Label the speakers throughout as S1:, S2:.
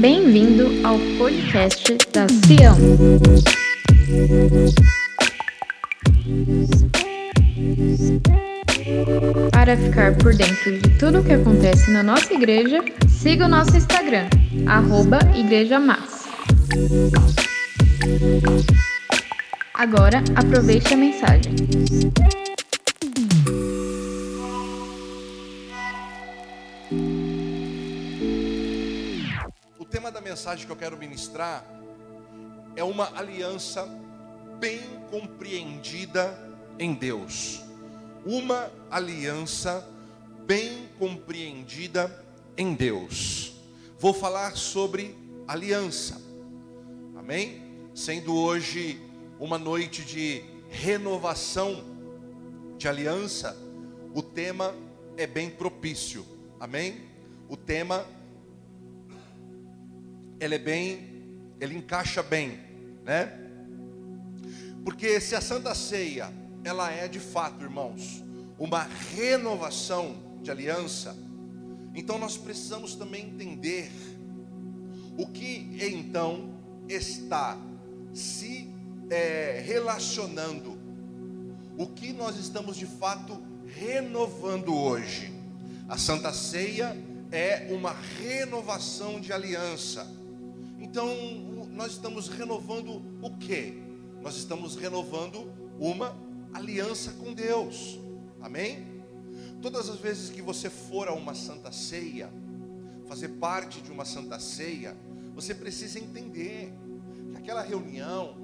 S1: Bem-vindo ao podcast da Sião. Para ficar por dentro de tudo o que acontece na nossa igreja, siga o nosso Instagram, arroba Igreja Mas. Agora, aproveite a mensagem.
S2: Mensagem que eu quero ministrar é uma aliança bem compreendida em Deus. Uma aliança bem compreendida em Deus. Vou falar sobre aliança. Amém? Sendo hoje uma noite de renovação de aliança, o tema é bem propício. Amém? O tema ele é bem, ele encaixa bem, né? Porque se a Santa Ceia, ela é de fato, irmãos, uma renovação de aliança, então nós precisamos também entender o que então está se é, relacionando, o que nós estamos de fato renovando hoje. A Santa Ceia é uma renovação de aliança. Então, nós estamos renovando o que? Nós estamos renovando uma aliança com Deus. Amém? Todas as vezes que você for a uma santa ceia, fazer parte de uma santa ceia, você precisa entender que aquela reunião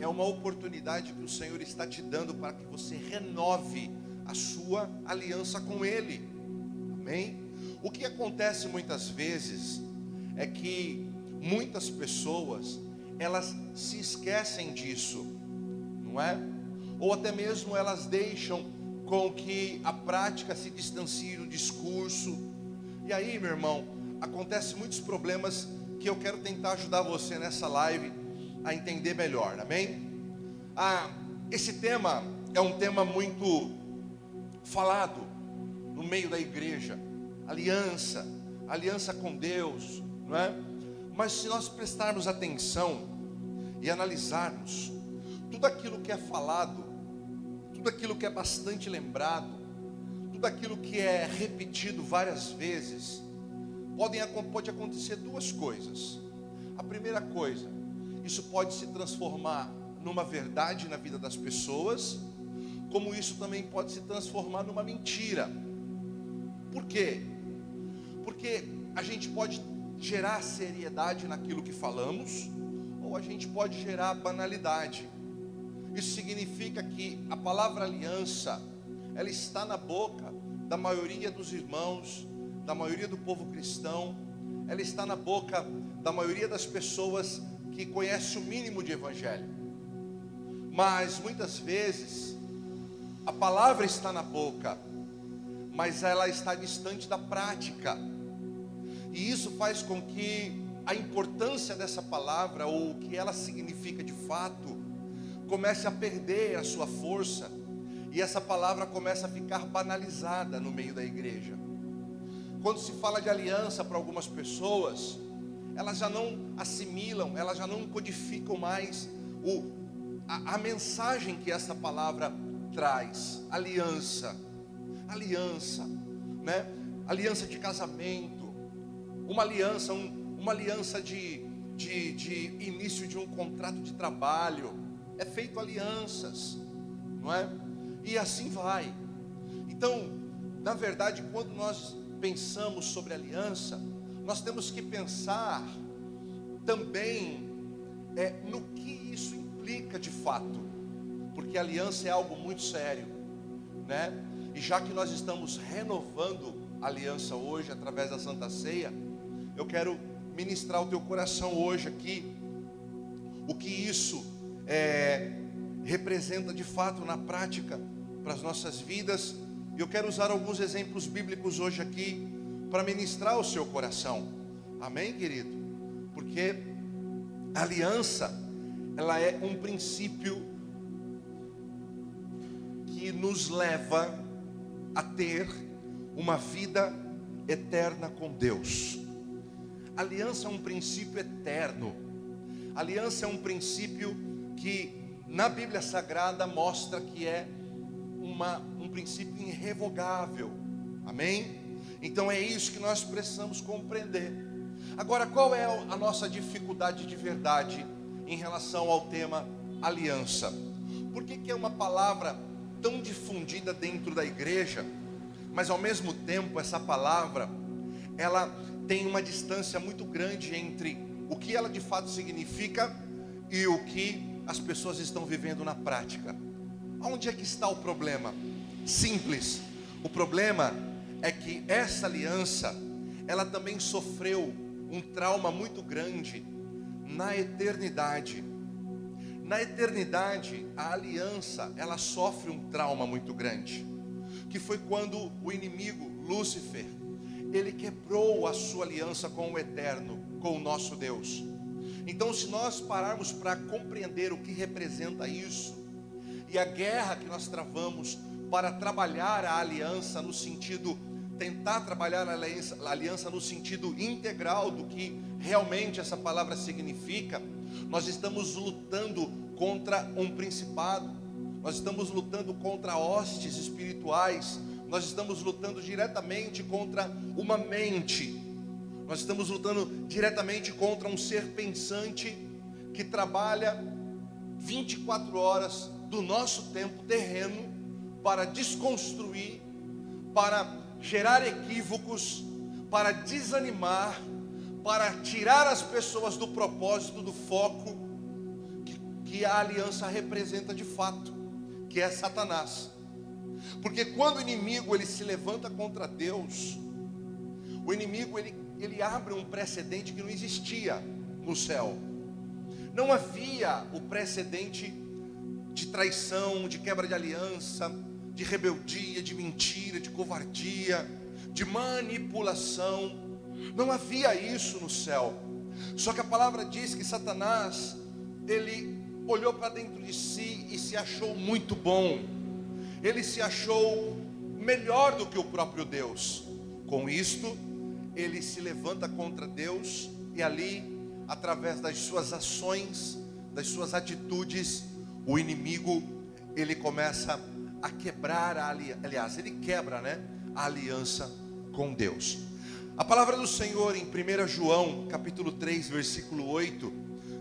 S2: é uma oportunidade que o Senhor está te dando para que você renove a sua aliança com Ele. Amém? O que acontece muitas vezes é que muitas pessoas elas se esquecem disso, não é? Ou até mesmo elas deixam com que a prática se distancie do discurso. E aí, meu irmão, acontece muitos problemas que eu quero tentar ajudar você nessa live a entender melhor, amém? Ah, esse tema é um tema muito falado no meio da igreja, aliança, aliança com Deus, não é? Mas se nós prestarmos atenção e analisarmos tudo aquilo que é falado, tudo aquilo que é bastante lembrado, tudo aquilo que é repetido várias vezes, podem, pode acontecer duas coisas. A primeira coisa, isso pode se transformar numa verdade na vida das pessoas, como isso também pode se transformar numa mentira. Por quê? Porque a gente pode gerar seriedade naquilo que falamos, ou a gente pode gerar banalidade. Isso significa que a palavra aliança, ela está na boca da maioria dos irmãos, da maioria do povo cristão, ela está na boca da maioria das pessoas que conhecem o mínimo de evangelho. Mas muitas vezes a palavra está na boca, mas ela está distante da prática. E isso faz com que a importância dessa palavra, ou o que ela significa de fato, comece a perder a sua força, e essa palavra começa a ficar banalizada no meio da igreja. Quando se fala de aliança para algumas pessoas, elas já não assimilam, elas já não codificam mais o, a, a mensagem que essa palavra traz: aliança, aliança, né? Aliança de casamento uma aliança, um, uma aliança de, de, de início de um contrato de trabalho, é feito alianças, não é? E assim vai. Então, na verdade, quando nós pensamos sobre aliança, nós temos que pensar também é, no que isso implica de fato, porque aliança é algo muito sério, né? E já que nós estamos renovando a aliança hoje através da Santa Ceia, eu quero ministrar o teu coração hoje aqui, o que isso é, representa de fato na prática para as nossas vidas. E eu quero usar alguns exemplos bíblicos hoje aqui para ministrar o seu coração. Amém, querido? Porque a aliança, ela é um princípio que nos leva a ter uma vida eterna com Deus. Aliança é um princípio eterno. Aliança é um princípio que na Bíblia Sagrada mostra que é uma, um princípio irrevogável. Amém? Então é isso que nós precisamos compreender. Agora, qual é a nossa dificuldade de verdade em relação ao tema aliança? Por que, que é uma palavra tão difundida dentro da igreja, mas ao mesmo tempo essa palavra ela tem uma distância muito grande entre o que ela de fato significa e o que as pessoas estão vivendo na prática. Onde é que está o problema? Simples. O problema é que essa aliança, ela também sofreu um trauma muito grande na eternidade. Na eternidade, a aliança, ela sofre um trauma muito grande, que foi quando o inimigo Lúcifer, ele quebrou a sua aliança com o eterno, com o nosso Deus. Então, se nós pararmos para compreender o que representa isso, e a guerra que nós travamos para trabalhar a aliança no sentido, tentar trabalhar a aliança, a aliança no sentido integral do que realmente essa palavra significa, nós estamos lutando contra um principado, nós estamos lutando contra hostes espirituais, nós estamos lutando diretamente contra uma mente, nós estamos lutando diretamente contra um ser pensante que trabalha 24 horas do nosso tempo terreno para desconstruir, para gerar equívocos, para desanimar, para tirar as pessoas do propósito, do foco que, que a aliança representa de fato, que é Satanás. Porque quando o inimigo ele se levanta contra Deus, o inimigo ele, ele abre um precedente que não existia no céu. Não havia o precedente de traição, de quebra de aliança, de rebeldia, de mentira, de covardia, de manipulação. Não havia isso no céu. Só que a palavra diz que Satanás, ele olhou para dentro de si e se achou muito bom. Ele se achou melhor do que o próprio Deus. Com isto, ele se levanta contra Deus e ali, através das suas ações, das suas atitudes, o inimigo ele começa a quebrar a aliança, aliás, ele quebra, né, a aliança com Deus. A palavra do Senhor em 1 João, capítulo 3, versículo 8,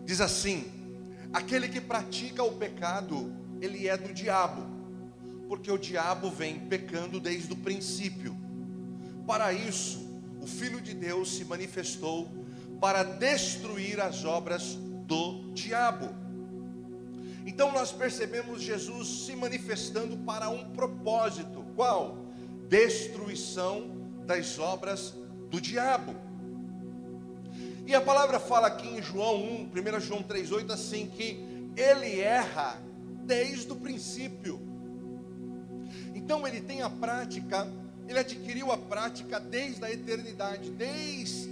S2: diz assim: Aquele que pratica o pecado, ele é do diabo, porque o diabo vem pecando desde o princípio. Para isso, o Filho de Deus se manifestou para destruir as obras do diabo. Então nós percebemos Jesus se manifestando para um propósito, qual? Destruição das obras do diabo. E a palavra fala aqui em João 1, 1 João 3,8 assim que ele erra desde o princípio. Então ele tem a prática, ele adquiriu a prática desde a eternidade, desde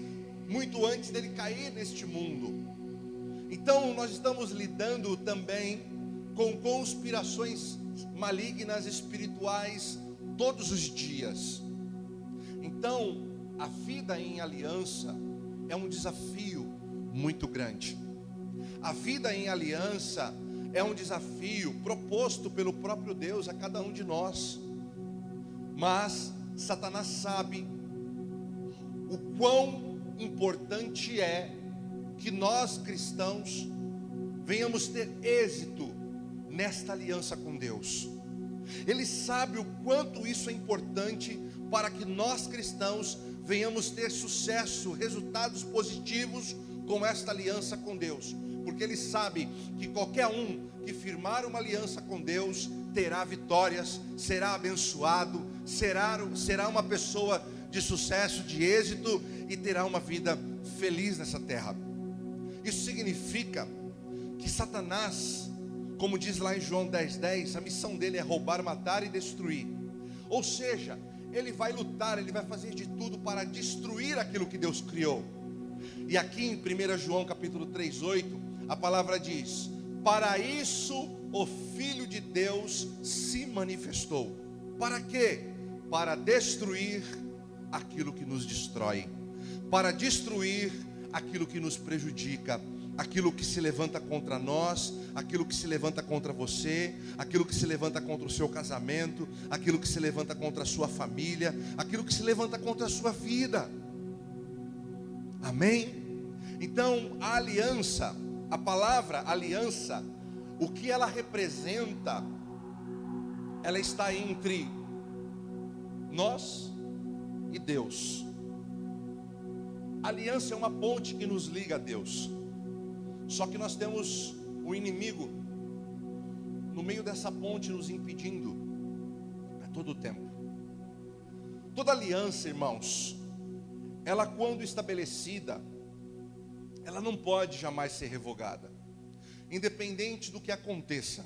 S2: muito antes dele cair neste mundo. Então, nós estamos lidando também com conspirações malignas espirituais todos os dias. Então, a vida em aliança é um desafio muito grande. A vida em aliança é um desafio proposto pelo próprio Deus a cada um de nós. Mas Satanás sabe o quão importante é que nós cristãos venhamos ter êxito nesta aliança com Deus. Ele sabe o quanto isso é importante para que nós cristãos venhamos ter sucesso, resultados positivos com esta aliança com Deus, porque ele sabe que qualquer um que firmar uma aliança com Deus terá vitórias, será abençoado, será, será uma pessoa de sucesso, de êxito e terá uma vida feliz nessa terra. Isso significa que Satanás, como diz lá em João 10,10, 10, a missão dele é roubar, matar e destruir. Ou seja, ele vai lutar, ele vai fazer de tudo para destruir aquilo que Deus criou. E aqui em 1 João capítulo 3,8, a palavra diz: Para isso o Filho de Deus se manifestou. Para quê? Para destruir aquilo que nos destrói, para destruir aquilo que nos prejudica, aquilo que se levanta contra nós, aquilo que se levanta contra você, aquilo que se levanta contra o seu casamento, aquilo que se levanta contra a sua família, aquilo que se levanta contra a sua vida. Amém? Então, a aliança, a palavra aliança, o que ela representa, ela está entre nós e Deus. A aliança é uma ponte que nos liga a Deus. Só que nós temos o inimigo no meio dessa ponte nos impedindo a todo tempo. Toda aliança, irmãos, ela quando estabelecida, ela não pode jamais ser revogada, independente do que aconteça,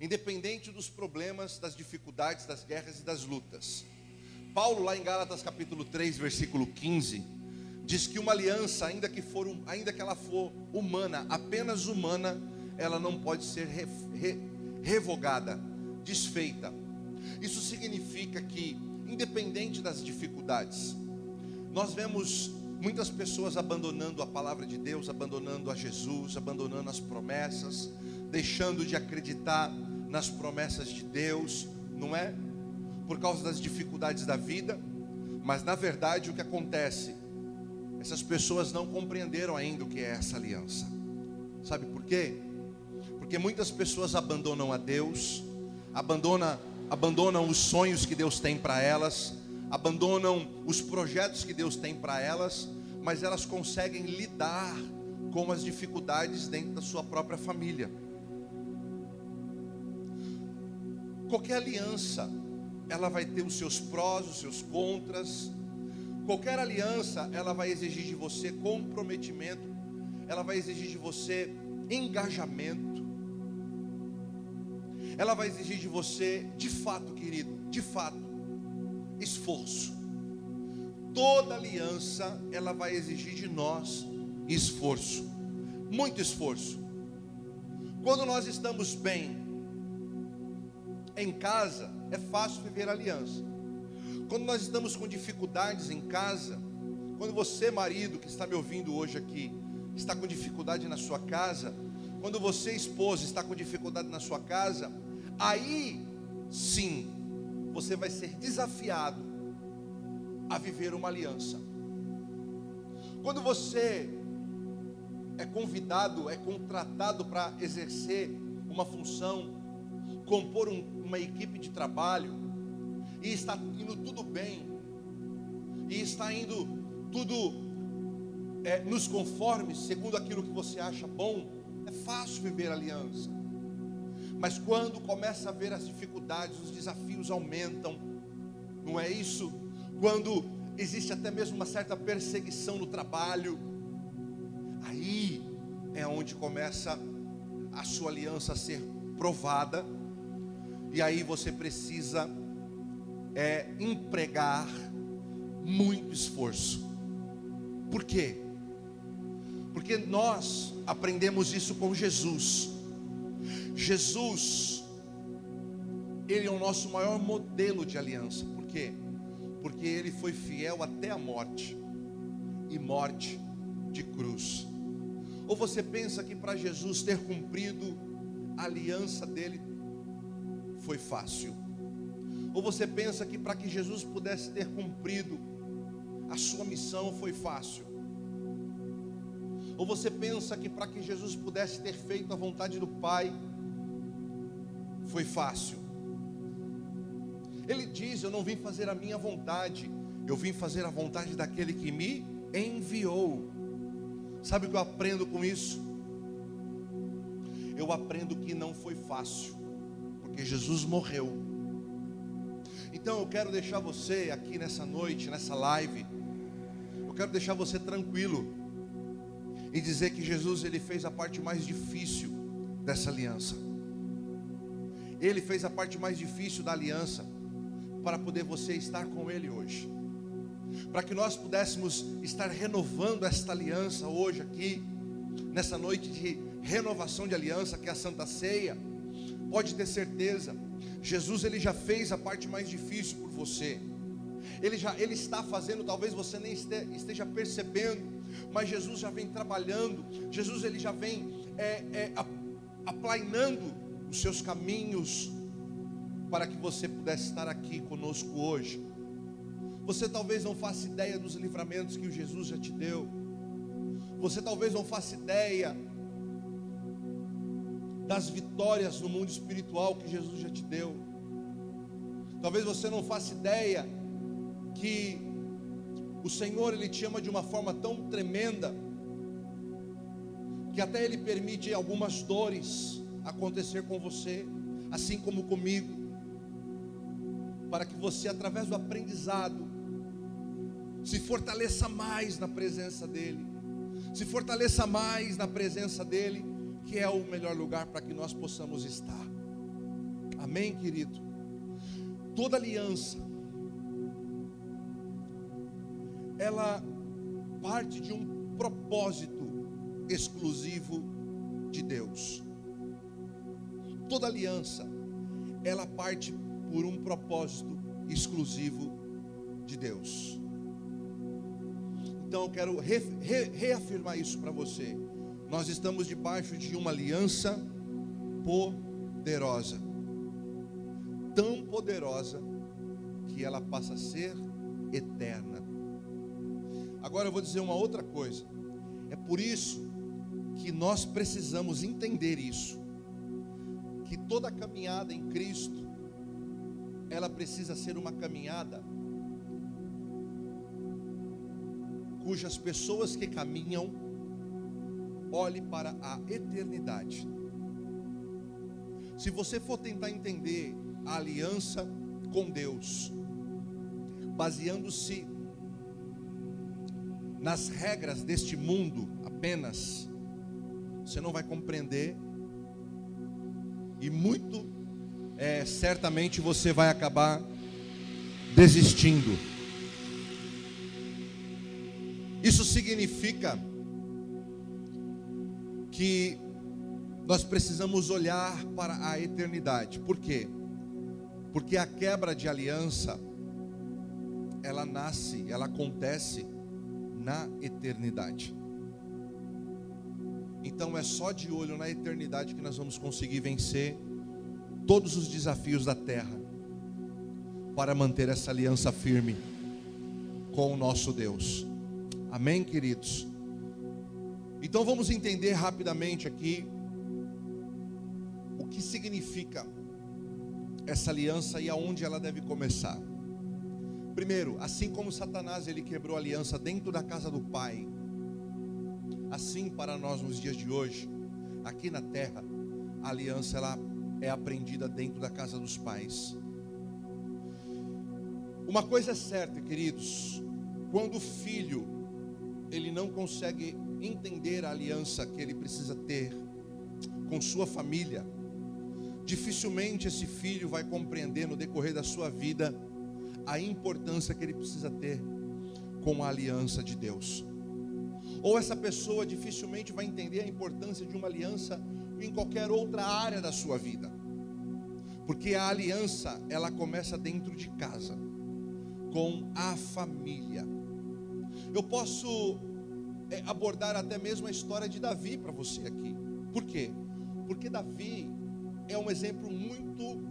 S2: independente dos problemas, das dificuldades, das guerras e das lutas. Paulo, lá em Gálatas capítulo 3, versículo 15, diz que uma aliança, ainda que, for, ainda que ela for humana, apenas humana, ela não pode ser re, re, revogada, desfeita. Isso significa que, independente das dificuldades, nós vemos muitas pessoas abandonando a palavra de Deus, abandonando a Jesus, abandonando as promessas, deixando de acreditar nas promessas de Deus, não é? Por causa das dificuldades da vida, mas na verdade o que acontece? Essas pessoas não compreenderam ainda o que é essa aliança. Sabe por quê? Porque muitas pessoas abandonam a Deus, abandonam, abandonam os sonhos que Deus tem para elas, abandonam os projetos que Deus tem para elas, mas elas conseguem lidar com as dificuldades dentro da sua própria família. Qualquer aliança, ela vai ter os seus prós, os seus contras. Qualquer aliança, ela vai exigir de você comprometimento, ela vai exigir de você engajamento. Ela vai exigir de você, de fato, querido, de fato, esforço. Toda aliança, ela vai exigir de nós esforço, muito esforço. Quando nós estamos bem em casa, é fácil viver aliança. Quando nós estamos com dificuldades em casa, quando você, marido, que está me ouvindo hoje aqui, está com dificuldade na sua casa, quando você, esposa, está com dificuldade na sua casa, aí sim, você vai ser desafiado a viver uma aliança. Quando você é convidado, é contratado para exercer uma função, compor um, uma equipe de trabalho, e está indo tudo bem, e está indo tudo é, nos conformes, segundo aquilo que você acha bom, é fácil viver aliança. Mas quando começa a ver as dificuldades, os desafios aumentam, não é isso? Quando existe até mesmo uma certa perseguição no trabalho, aí é onde começa a sua aliança a ser provada, e aí você precisa é, empregar muito esforço. Por quê? Porque nós aprendemos isso com Jesus. Jesus, Ele é o nosso maior modelo de aliança. Por quê? Porque Ele foi fiel até a morte e morte de cruz. Ou você pensa que para Jesus ter cumprido a aliança dele foi fácil? Ou você pensa que para que Jesus pudesse ter cumprido a sua missão foi fácil? Ou você pensa que para que Jesus pudesse ter feito a vontade do Pai foi fácil? Ele diz: Eu não vim fazer a minha vontade, eu vim fazer a vontade daquele que me enviou. Sabe o que eu aprendo com isso? Eu aprendo que não foi fácil, porque Jesus morreu. Então eu quero deixar você aqui nessa noite, nessa live, eu quero deixar você tranquilo e dizer que Jesus ele fez a parte mais difícil dessa aliança. Ele fez a parte mais difícil da aliança para poder você estar com ele hoje. Para que nós pudéssemos estar renovando esta aliança hoje aqui, nessa noite de renovação de aliança que é a Santa Ceia. Pode ter certeza, Jesus ele já fez a parte mais difícil por você. Ele já ele está fazendo, talvez você nem esteja percebendo, mas Jesus já vem trabalhando, Jesus ele já vem é, é, aplainando os seus caminhos para que você pudesse estar aqui conosco hoje. Você talvez não faça ideia dos livramentos que o Jesus já te deu. Você talvez não faça ideia das vitórias no mundo espiritual que Jesus já te deu. Talvez você não faça ideia que o Senhor ele te ama de uma forma tão tremenda que até ele permite algumas dores acontecer com você, assim como comigo, para que você através do aprendizado se fortaleça mais na presença dele, se fortaleça mais na presença dele, que é o melhor lugar para que nós possamos estar. Amém, querido. Toda aliança ela parte de um propósito exclusivo de Deus. Toda aliança, ela parte por um propósito exclusivo de Deus. Então eu quero re, re, reafirmar isso para você. Nós estamos debaixo de uma aliança poderosa, tão poderosa que ela passa a ser eterna. Agora eu vou dizer uma outra coisa. É por isso que nós precisamos entender isso. Que toda caminhada em Cristo ela precisa ser uma caminhada cujas pessoas que caminham olhem para a eternidade. Se você for tentar entender a aliança com Deus, baseando-se nas regras deste mundo apenas, você não vai compreender, e muito é, certamente você vai acabar desistindo. Isso significa que nós precisamos olhar para a eternidade. Por quê? Porque a quebra de aliança ela nasce, ela acontece na eternidade. Então é só de olho na eternidade que nós vamos conseguir vencer todos os desafios da terra para manter essa aliança firme com o nosso Deus. Amém, queridos? Então vamos entender rapidamente aqui o que significa essa aliança e aonde ela deve começar. Primeiro, assim como Satanás ele quebrou a aliança dentro da casa do Pai, assim para nós nos dias de hoje, aqui na terra, a aliança ela é aprendida dentro da casa dos pais. Uma coisa é certa, queridos, quando o filho ele não consegue entender a aliança que ele precisa ter com sua família, dificilmente esse filho vai compreender no decorrer da sua vida a importância que ele precisa ter com a aliança de Deus. Ou essa pessoa dificilmente vai entender a importância de uma aliança em qualquer outra área da sua vida. Porque a aliança, ela começa dentro de casa, com a família. Eu posso é, abordar até mesmo a história de Davi para você aqui. Por quê? Porque Davi é um exemplo muito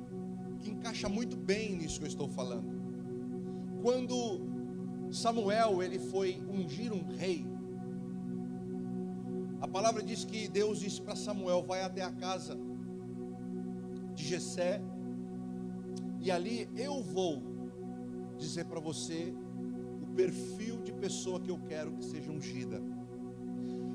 S2: que encaixa muito bem nisso que eu estou falando. Quando Samuel ele foi ungir um rei, a palavra diz que Deus disse para Samuel: vai até a casa de Jessé e ali eu vou dizer para você perfil de pessoa que eu quero que seja ungida.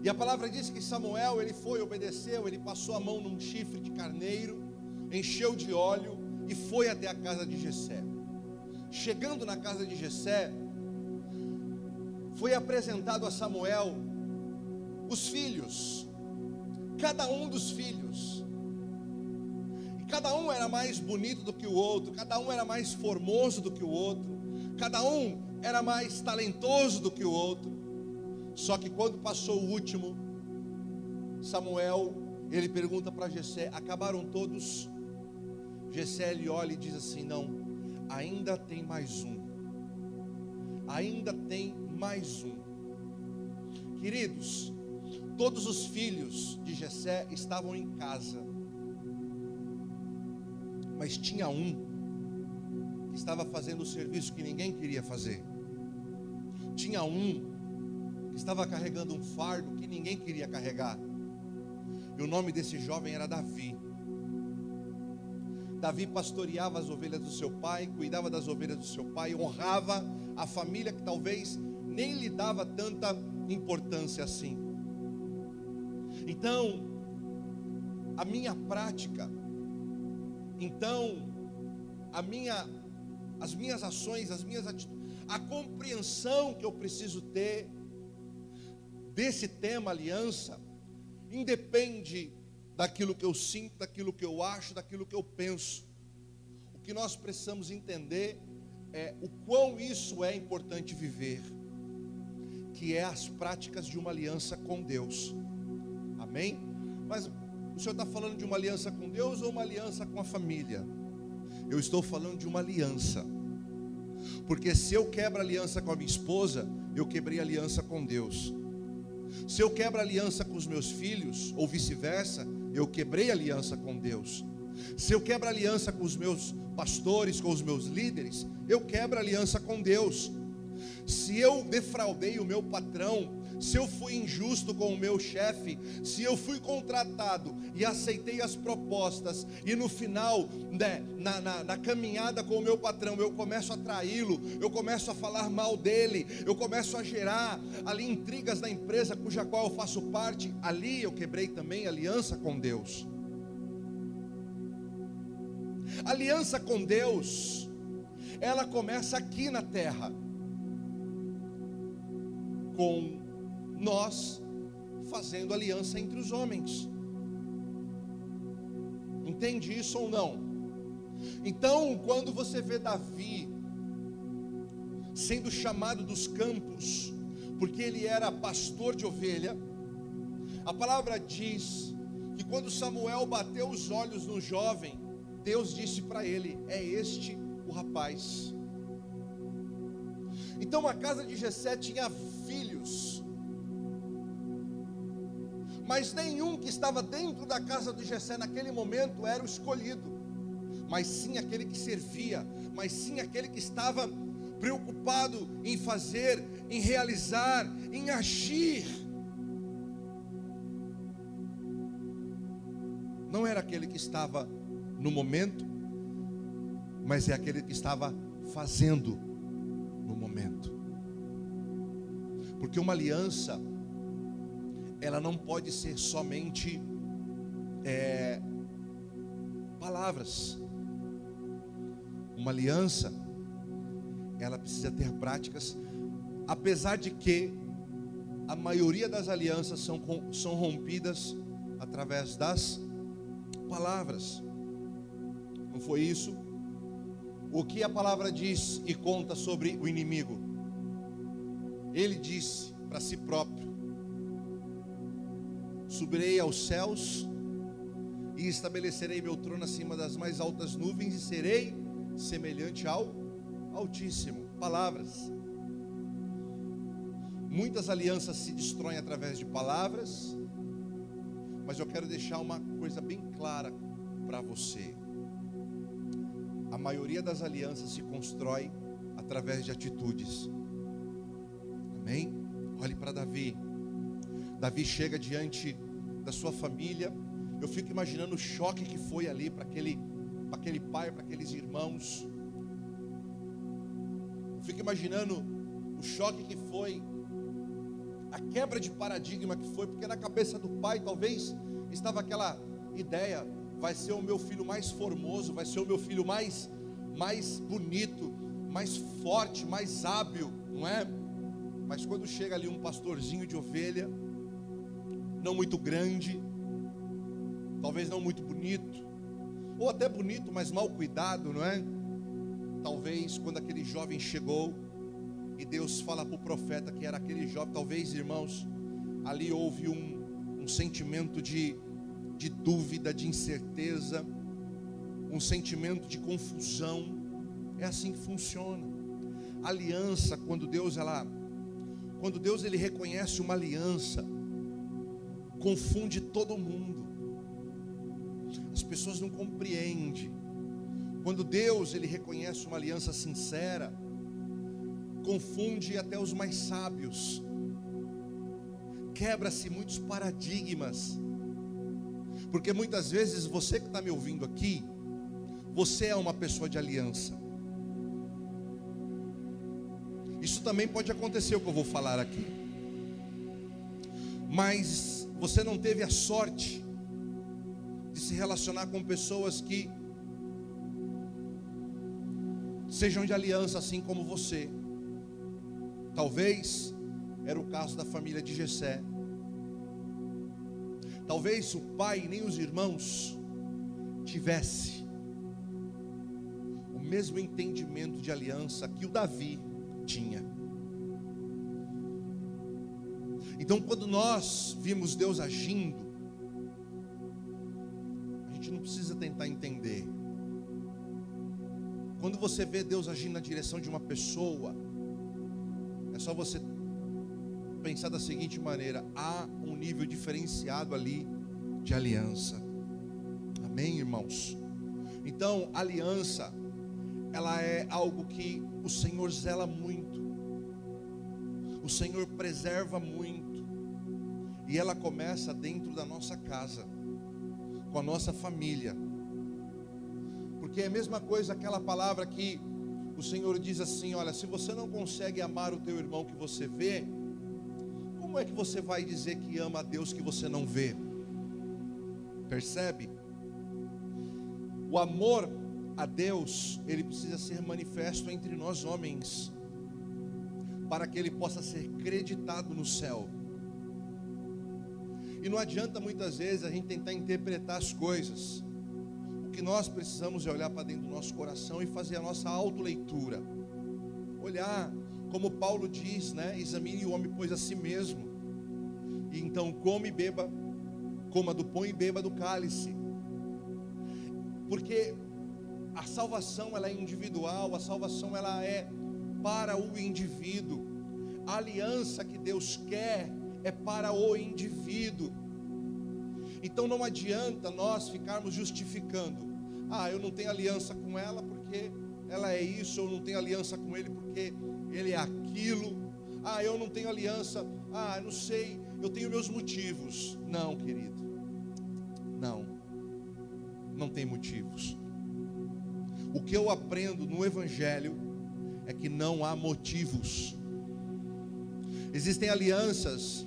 S2: E a palavra diz que Samuel ele foi, obedeceu, ele passou a mão num chifre de carneiro, encheu de óleo e foi até a casa de Jessé. Chegando na casa de Jessé, foi apresentado a Samuel os filhos, cada um dos filhos. E cada um era mais bonito do que o outro, cada um era mais formoso do que o outro, cada um era mais talentoso do que o outro. Só que quando passou o último, Samuel, ele pergunta para Jessé: "Acabaram todos?" Jessé ele olha e diz assim: "Não, ainda tem mais um. Ainda tem mais um. Queridos, todos os filhos de Jessé estavam em casa. Mas tinha um que estava fazendo o serviço que ninguém queria fazer. Tinha um que estava carregando um fardo que ninguém queria carregar. E o nome desse jovem era Davi. Davi pastoreava as ovelhas do seu pai, cuidava das ovelhas do seu pai, honrava a família que talvez nem lhe dava tanta importância assim. Então, a minha prática, então, a minha, as minhas ações, as minhas atitudes, a compreensão que eu preciso ter desse tema aliança, independe daquilo que eu sinto, daquilo que eu acho, daquilo que eu penso. O que nós precisamos entender é o quão isso é importante viver, que é as práticas de uma aliança com Deus. Amém? Mas o senhor está falando de uma aliança com Deus ou uma aliança com a família? Eu estou falando de uma aliança. Porque se eu quebro aliança com a minha esposa, eu quebrei aliança com Deus. Se eu quebro aliança com os meus filhos, ou vice-versa, eu quebrei aliança com Deus. Se eu quebro aliança com os meus pastores, com os meus líderes, eu quebro aliança com Deus. Se eu defraudei o meu patrão, se eu fui injusto com o meu chefe, se eu fui contratado e aceitei as propostas, e no final, né, na, na, na caminhada com o meu patrão, eu começo a traí-lo, eu começo a falar mal dele, eu começo a gerar ali intrigas na empresa cuja qual eu faço parte, ali eu quebrei também aliança com Deus. Aliança com Deus, ela começa aqui na terra, com nós fazendo aliança entre os homens. Entende isso ou não? Então, quando você vê Davi sendo chamado dos campos, porque ele era pastor de ovelha, a palavra diz que quando Samuel bateu os olhos no jovem, Deus disse para ele: É este o rapaz. Então a casa de Jessé tinha filhos mas nenhum que estava dentro da casa de Jessé naquele momento era o escolhido, mas sim aquele que servia, mas sim aquele que estava preocupado em fazer, em realizar, em agir. Não era aquele que estava no momento, mas é aquele que estava fazendo no momento. Porque uma aliança ela não pode ser somente é, palavras. Uma aliança, ela precisa ter práticas, apesar de que a maioria das alianças são, são rompidas através das palavras. Não foi isso? O que a palavra diz e conta sobre o inimigo? Ele disse para si próprio: Subirei aos céus e estabelecerei meu trono acima das mais altas nuvens e serei semelhante ao Altíssimo. Palavras. Muitas alianças se destroem através de palavras, mas eu quero deixar uma coisa bem clara para você. A maioria das alianças se constrói através de atitudes. Amém? Olhe para Davi. Davi chega diante da sua família. Eu fico imaginando o choque que foi ali para aquele, aquele pai, para aqueles irmãos. Eu fico imaginando o choque que foi, a quebra de paradigma que foi, porque na cabeça do pai talvez estava aquela ideia: vai ser o meu filho mais formoso, vai ser o meu filho mais, mais bonito, mais forte, mais hábil, não é? Mas quando chega ali um pastorzinho de ovelha, não muito grande, talvez não muito bonito, ou até bonito, mas mal cuidado, não é? Talvez quando aquele jovem chegou e Deus fala para o profeta que era aquele jovem, talvez irmãos, ali houve um, um sentimento de, de dúvida, de incerteza, um sentimento de confusão. É assim que funciona. aliança, quando Deus ela quando Deus ele reconhece uma aliança, confunde todo mundo. As pessoas não compreendem. Quando Deus ele reconhece uma aliança sincera, confunde até os mais sábios. Quebra-se muitos paradigmas. Porque muitas vezes você que está me ouvindo aqui, você é uma pessoa de aliança. Isso também pode acontecer o que eu vou falar aqui. Mas você não teve a sorte de se relacionar com pessoas que sejam de aliança assim como você. Talvez era o caso da família de Jessé. Talvez o pai nem os irmãos tivesse o mesmo entendimento de aliança que o Davi tinha. Então, quando nós vimos Deus agindo, a gente não precisa tentar entender. Quando você vê Deus agindo na direção de uma pessoa, é só você pensar da seguinte maneira: há um nível diferenciado ali de aliança. Amém, irmãos? Então, aliança, ela é algo que o Senhor zela muito, o Senhor preserva muito, e ela começa dentro da nossa casa, com a nossa família, porque é a mesma coisa aquela palavra que o Senhor diz assim: olha, se você não consegue amar o teu irmão que você vê, como é que você vai dizer que ama a Deus que você não vê? Percebe? O amor a Deus, ele precisa ser manifesto entre nós homens, para que ele possa ser creditado no céu. E não adianta muitas vezes a gente tentar interpretar as coisas. O que nós precisamos é olhar para dentro do nosso coração e fazer a nossa autoleitura. Olhar, como Paulo diz, né? Examine o homem, pois a si mesmo. E então come e beba, coma do pão e beba do cálice. Porque a salvação ela é individual, a salvação ela é para o indivíduo. A aliança que Deus quer é para o indivíduo. Então não adianta nós ficarmos justificando. Ah, eu não tenho aliança com ela porque ela é isso, eu não tenho aliança com ele porque ele é aquilo. Ah, eu não tenho aliança. Ah, não sei, eu tenho meus motivos. Não, querido. Não. Não tem motivos. O que eu aprendo no Evangelho é que não há motivos. Existem alianças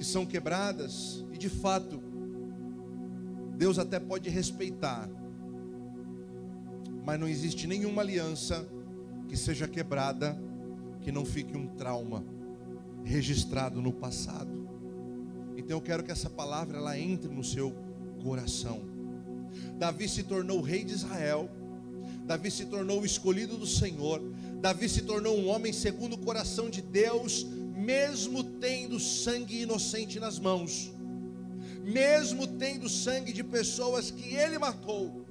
S2: que são quebradas e de fato Deus até pode respeitar, mas não existe nenhuma aliança que seja quebrada que não fique um trauma registrado no passado. Então eu quero que essa palavra ela entre no seu coração. Davi se tornou rei de Israel Davi se tornou o escolhido do Senhor. Davi se tornou um homem segundo o coração de Deus, mesmo tendo sangue inocente nas mãos, mesmo tendo sangue de pessoas que ele matou.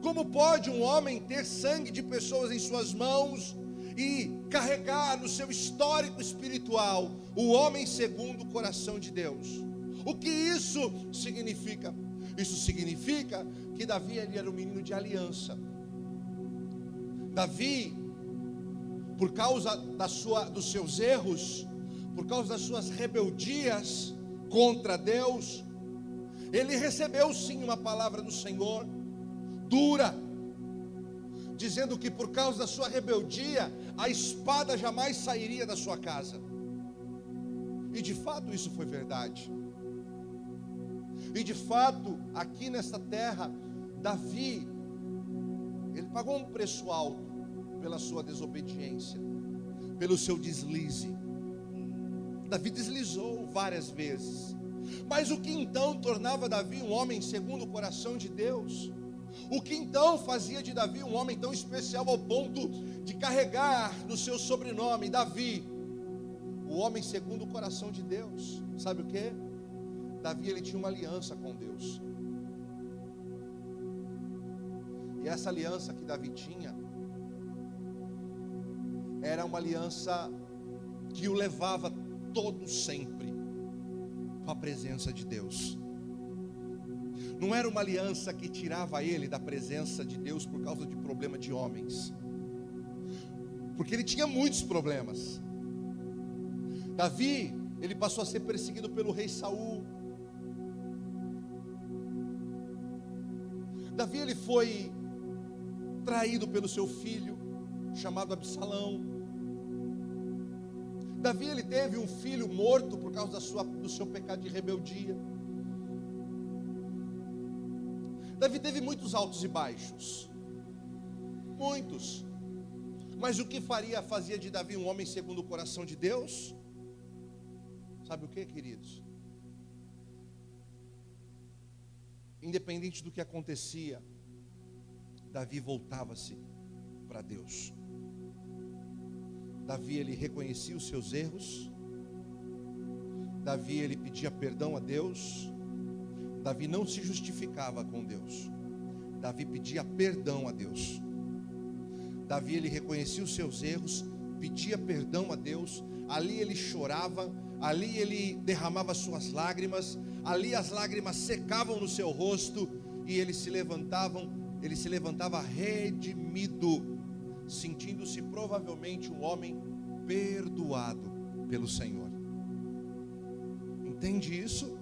S2: Como pode um homem ter sangue de pessoas em suas mãos e carregar no seu histórico espiritual o homem segundo o coração de Deus? O que isso significa? Isso significa que Davi era um menino de aliança. Davi, por causa da sua, dos seus erros, por causa das suas rebeldias contra Deus, ele recebeu sim uma palavra do Senhor, dura, dizendo que por causa da sua rebeldia, a espada jamais sairia da sua casa. E de fato isso foi verdade. E de fato, aqui nesta terra, Davi ele pagou um preço alto pela sua desobediência, pelo seu deslize. Davi deslizou várias vezes. Mas o que então tornava Davi um homem segundo o coração de Deus? O que então fazia de Davi um homem tão especial ao ponto de carregar no seu sobrenome Davi, o homem segundo o coração de Deus? Sabe o que? Davi ele tinha uma aliança com Deus. E essa aliança que Davi tinha era uma aliança que o levava todo sempre para a presença de Deus. Não era uma aliança que tirava ele da presença de Deus por causa de problema de homens. Porque ele tinha muitos problemas. Davi, ele passou a ser perseguido pelo rei Saul. Davi ele foi traído pelo seu filho, chamado Absalão. Davi ele teve um filho morto por causa sua, do seu pecado de rebeldia. Davi teve muitos altos e baixos. Muitos. Mas o que faria fazia de Davi um homem segundo o coração de Deus? Sabe o que, queridos? Independente do que acontecia, Davi voltava-se para Deus. Davi ele reconhecia os seus erros. Davi ele pedia perdão a Deus. Davi não se justificava com Deus. Davi pedia perdão a Deus. Davi ele reconhecia os seus erros, pedia perdão a Deus. Ali ele chorava, ali ele derramava suas lágrimas, ali as lágrimas secavam no seu rosto e ele se levantavam, ele se levantava redimido, sentindo-se provavelmente um homem perdoado pelo Senhor. Entende isso?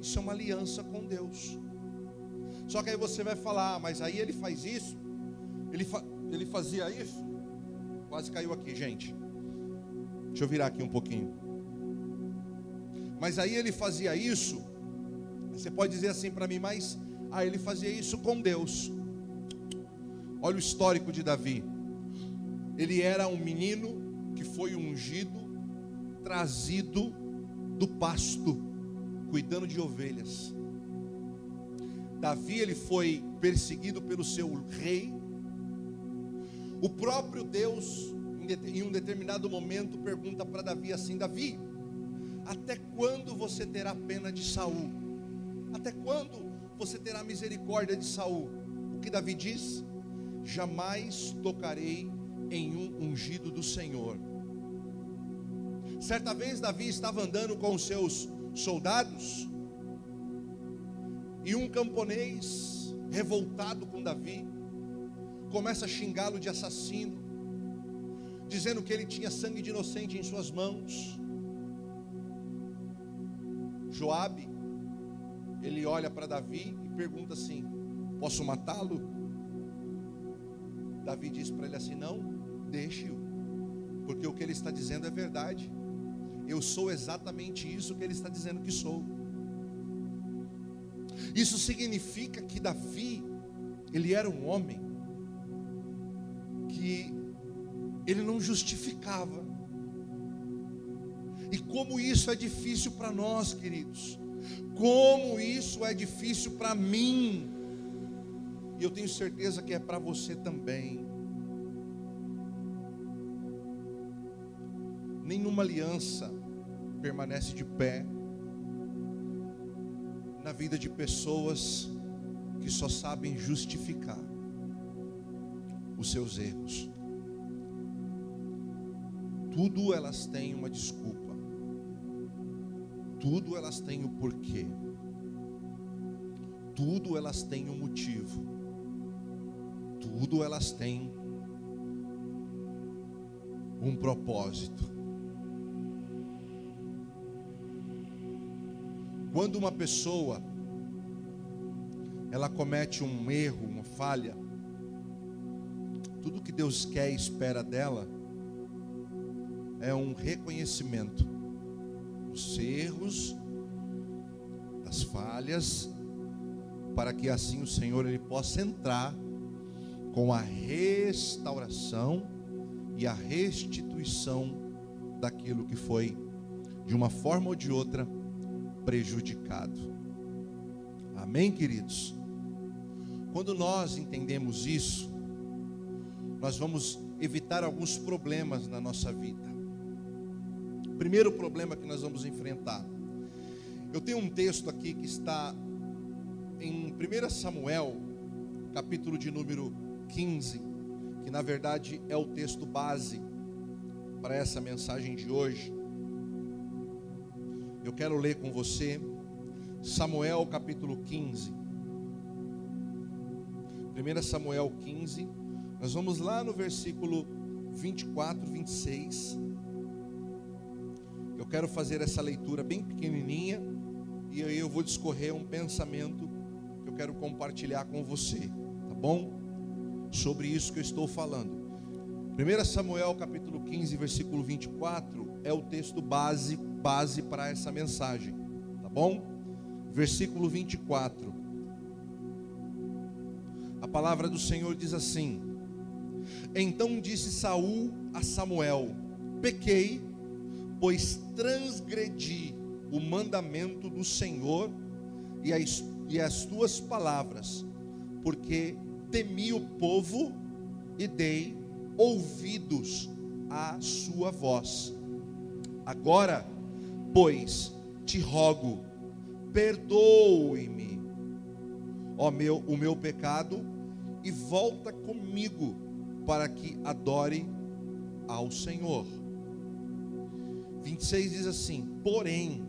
S2: Isso é uma aliança com Deus. Só que aí você vai falar, ah, mas aí ele faz isso, ele, fa ele fazia isso, quase caiu aqui, gente. Deixa eu virar aqui um pouquinho. Mas aí ele fazia isso. Você pode dizer assim para mim, mas ah, ele fazia isso com Deus. Olha o histórico de Davi. Ele era um menino que foi ungido, trazido do pasto, cuidando de ovelhas. Davi ele foi perseguido pelo seu rei. O próprio Deus, em um determinado momento, pergunta para Davi assim: Davi, até quando você terá pena de Saul? Até quando você terá misericórdia de Saul? O que Davi diz? Jamais tocarei em um ungido do Senhor. Certa vez Davi estava andando com os seus soldados e um camponês revoltado com Davi começa a xingá-lo de assassino, dizendo que ele tinha sangue de inocente em suas mãos. Joabe, ele olha para Davi e pergunta assim: Posso matá-lo? Davi diz para ele assim: Não, deixe-o, porque o que ele está dizendo é verdade. Eu sou exatamente isso que ele está dizendo que sou. Isso significa que Davi, ele era um homem que ele não justificava e como isso é difícil para nós, queridos. Como isso é difícil para mim. E eu tenho certeza que é para você também. Nenhuma aliança permanece de pé na vida de pessoas que só sabem justificar os seus erros. Tudo elas têm uma desculpa tudo elas têm o porquê. Tudo elas têm um motivo. Tudo elas têm um propósito. Quando uma pessoa ela comete um erro, uma falha, tudo que Deus quer e espera dela é um reconhecimento dos erros, das falhas, para que assim o Senhor ele possa entrar com a restauração e a restituição daquilo que foi de uma forma ou de outra prejudicado. Amém, queridos. Quando nós entendemos isso, nós vamos evitar alguns problemas na nossa vida primeiro problema que nós vamos enfrentar. Eu tenho um texto aqui que está em 1 Samuel, capítulo de número 15, que na verdade é o texto base para essa mensagem de hoje, eu quero ler com você Samuel capítulo 15. 1 Samuel 15, nós vamos lá no versículo 24, 26. Eu quero fazer essa leitura bem pequenininha e aí eu vou discorrer um pensamento que eu quero compartilhar com você, tá bom? Sobre isso que eu estou falando. 1 Samuel capítulo 15, versículo 24 é o texto base base para essa mensagem, tá bom? Versículo 24. A palavra do Senhor diz assim: Então disse Saul a Samuel: Pequei, pois transgredi o mandamento do Senhor e as, e as tuas palavras, porque temi o povo e dei ouvidos à sua voz. Agora, pois, te rogo, perdoe-me, ó meu, o meu pecado, e volta comigo para que adore ao Senhor. 26 diz assim: Porém,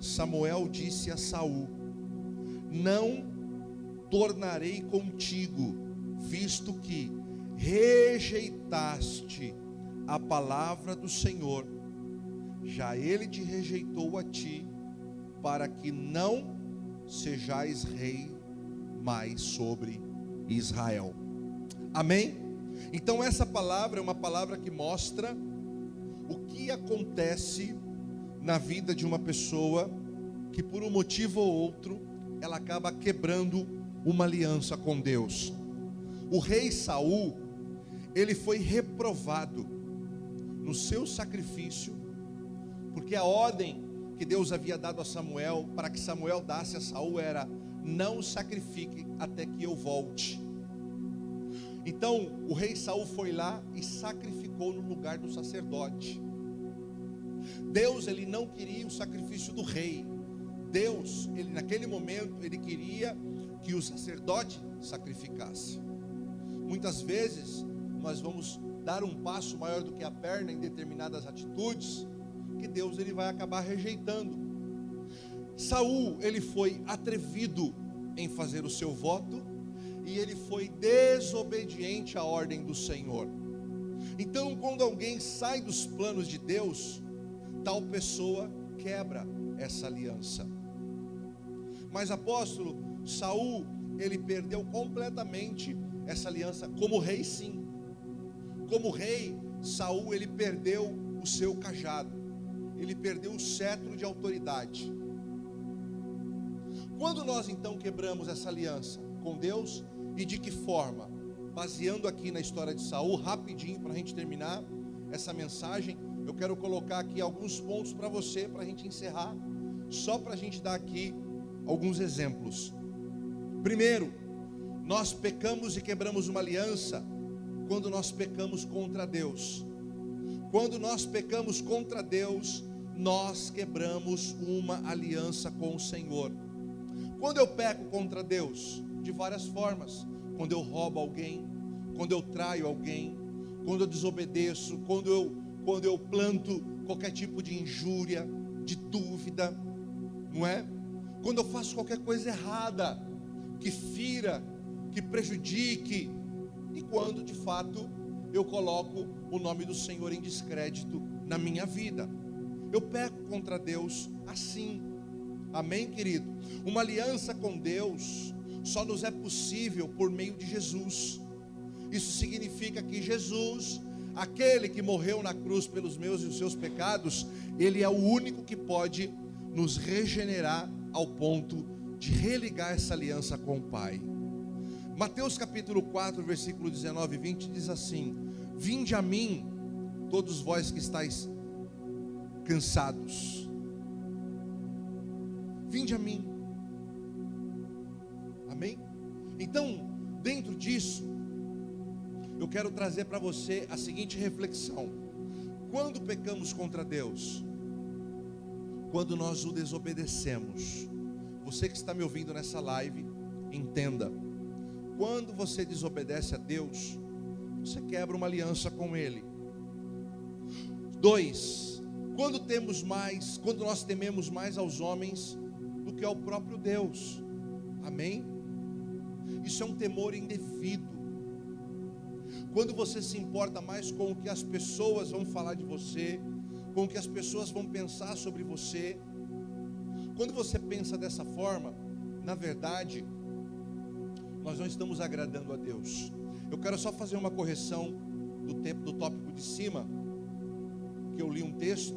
S2: Samuel disse a Saul: Não tornarei contigo, visto que rejeitaste a palavra do Senhor, já ele te rejeitou a ti, para que não sejais rei mais sobre Israel. Amém? Então, essa palavra é uma palavra que mostra o que acontece na vida de uma pessoa que, por um motivo ou outro, ela acaba quebrando uma aliança com Deus. O rei Saul, ele foi reprovado no seu sacrifício, porque a ordem que Deus havia dado a Samuel para que Samuel desse a Saul era: não sacrifique até que eu volte. Então, o rei Saul foi lá e sacrificou no lugar do sacerdote. Deus, ele não queria o sacrifício do rei. Deus, ele naquele momento, ele queria que o sacerdote sacrificasse. Muitas vezes, nós vamos dar um passo maior do que a perna em determinadas atitudes, que Deus ele vai acabar rejeitando. Saul, ele foi atrevido em fazer o seu voto e ele foi desobediente à ordem do Senhor. Então, quando alguém sai dos planos de Deus, tal pessoa quebra essa aliança. Mas apóstolo, Saul, ele perdeu completamente essa aliança como rei sim. Como rei, Saul ele perdeu o seu cajado. Ele perdeu o cetro de autoridade. Quando nós então quebramos essa aliança com Deus e de que forma? Baseando aqui na história de Saul, rapidinho para a gente terminar essa mensagem, eu quero colocar aqui alguns pontos para você, para a gente encerrar, só para a gente dar aqui alguns exemplos. Primeiro, nós pecamos e quebramos uma aliança quando nós pecamos contra Deus. Quando nós pecamos contra Deus, nós quebramos uma aliança com o Senhor. Quando eu peco contra Deus, de várias formas, quando eu roubo alguém, quando eu traio alguém, quando eu desobedeço, quando eu quando eu planto qualquer tipo de injúria, de dúvida, não é? Quando eu faço qualquer coisa errada, que fira, que prejudique, e quando de fato eu coloco o nome do Senhor em descrédito na minha vida. Eu peco contra Deus assim. Amém, querido? Uma aliança com Deus só nos é possível por meio de Jesus. Isso significa que Jesus, aquele que morreu na cruz pelos meus e os seus pecados, ele é o único que pode nos regenerar ao ponto de religar essa aliança com o Pai. Mateus capítulo 4, versículo 19 e 20 diz assim: Vinde a mim, todos vós que estáis cansados. Vinde a mim. Amém? Então, dentro disso, eu quero trazer para você a seguinte reflexão: quando pecamos contra Deus, quando nós o desobedecemos, você que está me ouvindo nessa live, entenda quando você desobedece a Deus, você quebra uma aliança com Ele. Dois, quando temos mais, quando nós tememos mais aos homens do que ao próprio Deus. Amém? Isso é um temor indevido. Quando você se importa mais com o que as pessoas vão falar de você, com o que as pessoas vão pensar sobre você, quando você pensa dessa forma, na verdade, nós não estamos agradando a Deus. Eu quero só fazer uma correção do tempo do tópico de cima, que eu li um texto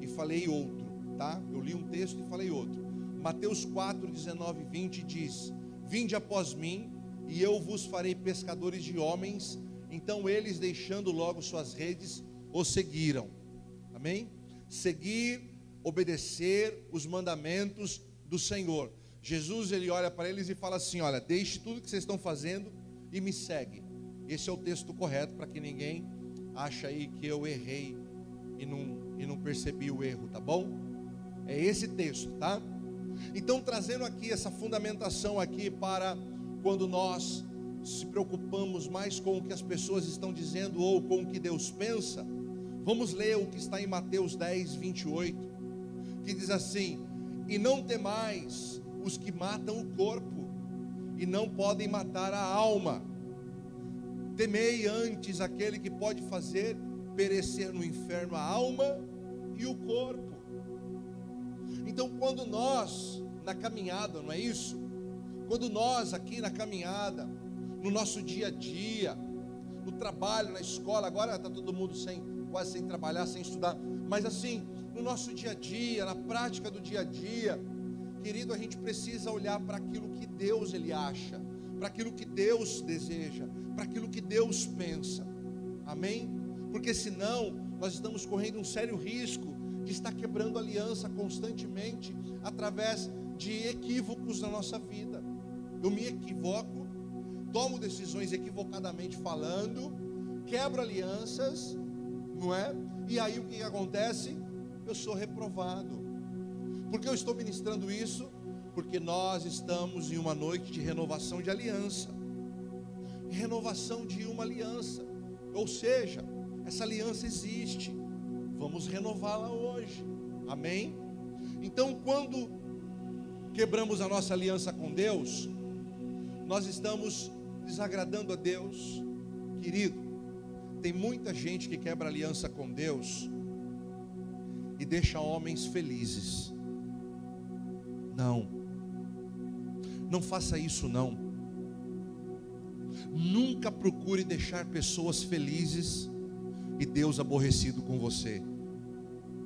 S2: e falei outro, tá? Eu li um texto e falei outro. Mateus 4, 19 e 20 diz: Vinde após mim, e eu vos farei pescadores de homens. Então eles, deixando logo suas redes, o seguiram. Amém? Seguir, obedecer os mandamentos do Senhor. Jesus ele olha para eles e fala assim: Olha, deixe tudo que vocês estão fazendo e me segue. Esse é o texto correto para que ninguém ache aí que eu errei e não, e não percebi o erro, tá bom? É esse texto, tá? Então, trazendo aqui essa fundamentação aqui para quando nós se preocupamos mais com o que as pessoas estão dizendo ou com o que Deus pensa, vamos ler o que está em Mateus 10, 28, que diz assim: E não temais os que matam o corpo, e não podem matar a alma, temei antes aquele que pode fazer perecer no inferno a alma e o corpo. Então, quando nós, na caminhada, não é isso? Quando nós aqui na caminhada, no nosso dia a dia, no trabalho, na escola, agora está todo mundo sem, quase sem trabalhar, sem estudar, mas assim, no nosso dia a dia, na prática do dia a dia, querido, a gente precisa olhar para aquilo que Deus ele acha, para aquilo que Deus deseja, para aquilo que Deus pensa. Amém? Porque senão nós estamos correndo um sério risco de estar quebrando aliança constantemente através de equívocos na nossa vida. Eu me equivoco, tomo decisões equivocadamente falando, quebro alianças, não é? E aí o que acontece? Eu sou reprovado. Por que eu estou ministrando isso? Porque nós estamos em uma noite de renovação de aliança. Renovação de uma aliança. Ou seja, essa aliança existe. Vamos renová-la hoje. Amém? Então, quando quebramos a nossa aliança com Deus, nós estamos desagradando a Deus. Querido, tem muita gente que quebra aliança com Deus e deixa homens felizes. Não. Não faça isso não. Nunca procure deixar pessoas felizes e Deus aborrecido com você.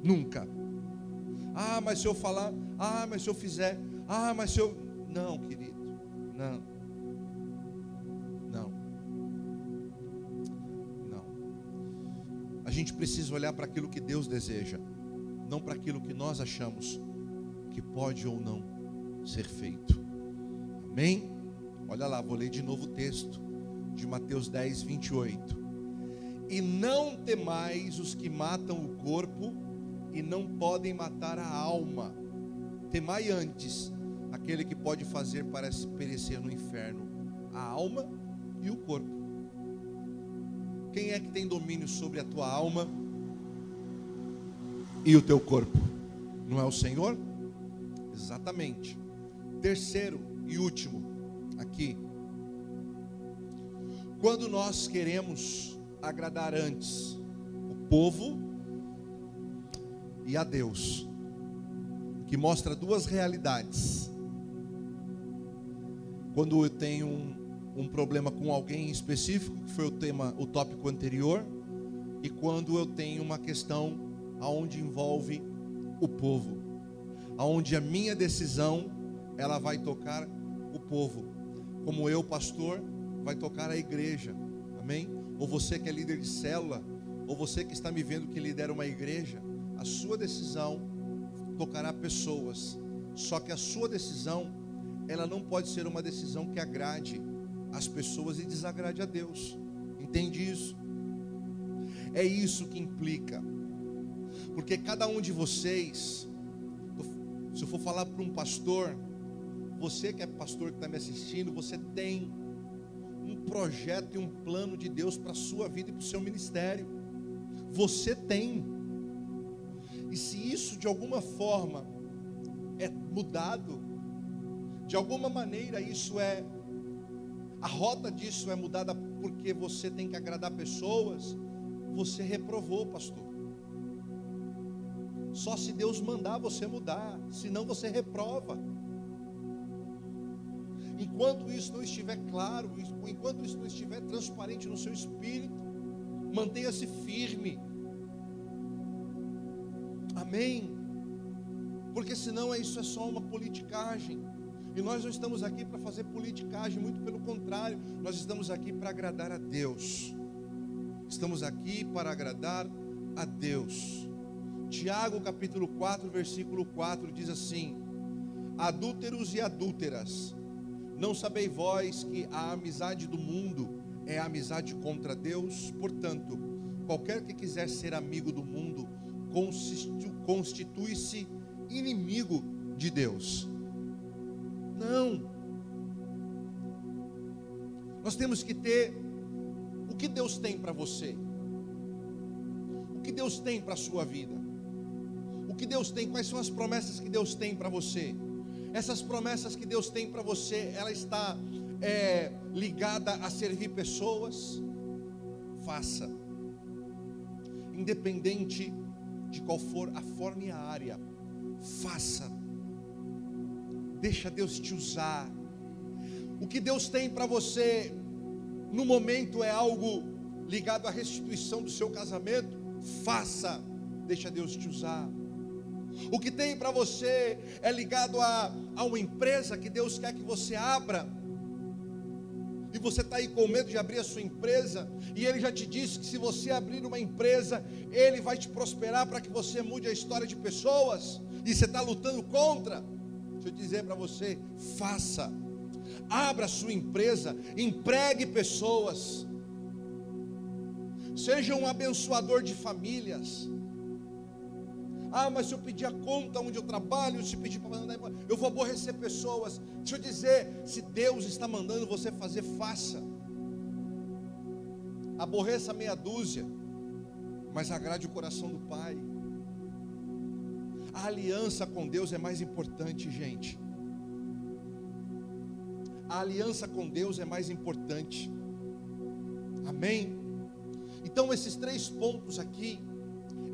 S2: Nunca. Ah, mas se eu falar, ah, mas se eu fizer, ah, mas se eu. Não, querido, não. Não. Não. A gente precisa olhar para aquilo que Deus deseja, não para aquilo que nós achamos que pode ou não ser feito. Amém? Olha lá, vou ler de novo o texto de Mateus 10, 28. E não temais os que matam o corpo e não podem matar a alma. Temai antes aquele que pode fazer para perecer no inferno a alma e o corpo. Quem é que tem domínio sobre a tua alma e o teu corpo? Não é o Senhor? Exatamente. Terceiro e último, aqui. Quando nós queremos agradar antes o povo e a Deus, que mostra duas realidades. Quando eu tenho um, um problema com alguém específico, que foi o tema, o tópico anterior, e quando eu tenho uma questão aonde envolve o povo, aonde a minha decisão ela vai tocar o povo, como eu, pastor, vai tocar a igreja. Amém? ou você que é líder de célula, ou você que está me vendo que lidera uma igreja, a sua decisão tocará pessoas. Só que a sua decisão, ela não pode ser uma decisão que agrade as pessoas e desagrade a Deus. Entende isso? É isso que implica. Porque cada um de vocês, se eu for falar para um pastor, você que é pastor que está me assistindo, você tem um projeto e um plano de Deus para a sua vida e para o seu ministério. Você tem. E se isso de alguma forma é mudado, de alguma maneira isso é a rota disso é mudada porque você tem que agradar pessoas, você reprovou, pastor. Só se Deus mandar você mudar, senão você reprova. Enquanto isso não estiver claro, enquanto isso não estiver transparente no seu espírito, mantenha-se firme. Amém. Porque senão isso é só uma politicagem. E nós não estamos aqui para fazer politicagem, muito pelo contrário, nós estamos aqui para agradar a Deus. Estamos aqui para agradar a Deus. Tiago capítulo 4, versículo 4 diz assim: Adúlteros e adúlteras, não sabeis vós que a amizade do mundo é amizade contra Deus? Portanto, qualquer que quiser ser amigo do mundo, constitui-se inimigo de Deus. Não. Nós temos que ter o que Deus tem para você. O que Deus tem para a sua vida. Que Deus tem, quais são as promessas que Deus tem para você. Essas promessas que Deus tem para você, ela está é, ligada a servir pessoas. Faça. Independente de qual for a forma e a área, faça Deixa Deus te usar. O que Deus tem para você no momento é algo ligado à restituição do seu casamento. Faça, deixa Deus te usar. O que tem para você é ligado a, a uma empresa que Deus quer que você abra. E você está aí com medo de abrir a sua empresa, e Ele já te disse que se você abrir uma empresa, Ele vai te prosperar para que você mude a história de pessoas, e você está lutando contra. Deixa eu dizer para você: faça, abra a sua empresa, empregue pessoas, seja um abençoador de famílias. Ah, mas se eu pedir a conta onde eu trabalho, se pedir para mandar, eu vou aborrecer pessoas. Deixa eu dizer, se Deus está mandando você fazer, faça. Aborreça meia dúzia, mas agrade o coração do Pai. A aliança com Deus é mais importante, gente. A aliança com Deus é mais importante. Amém? Então, esses três pontos aqui,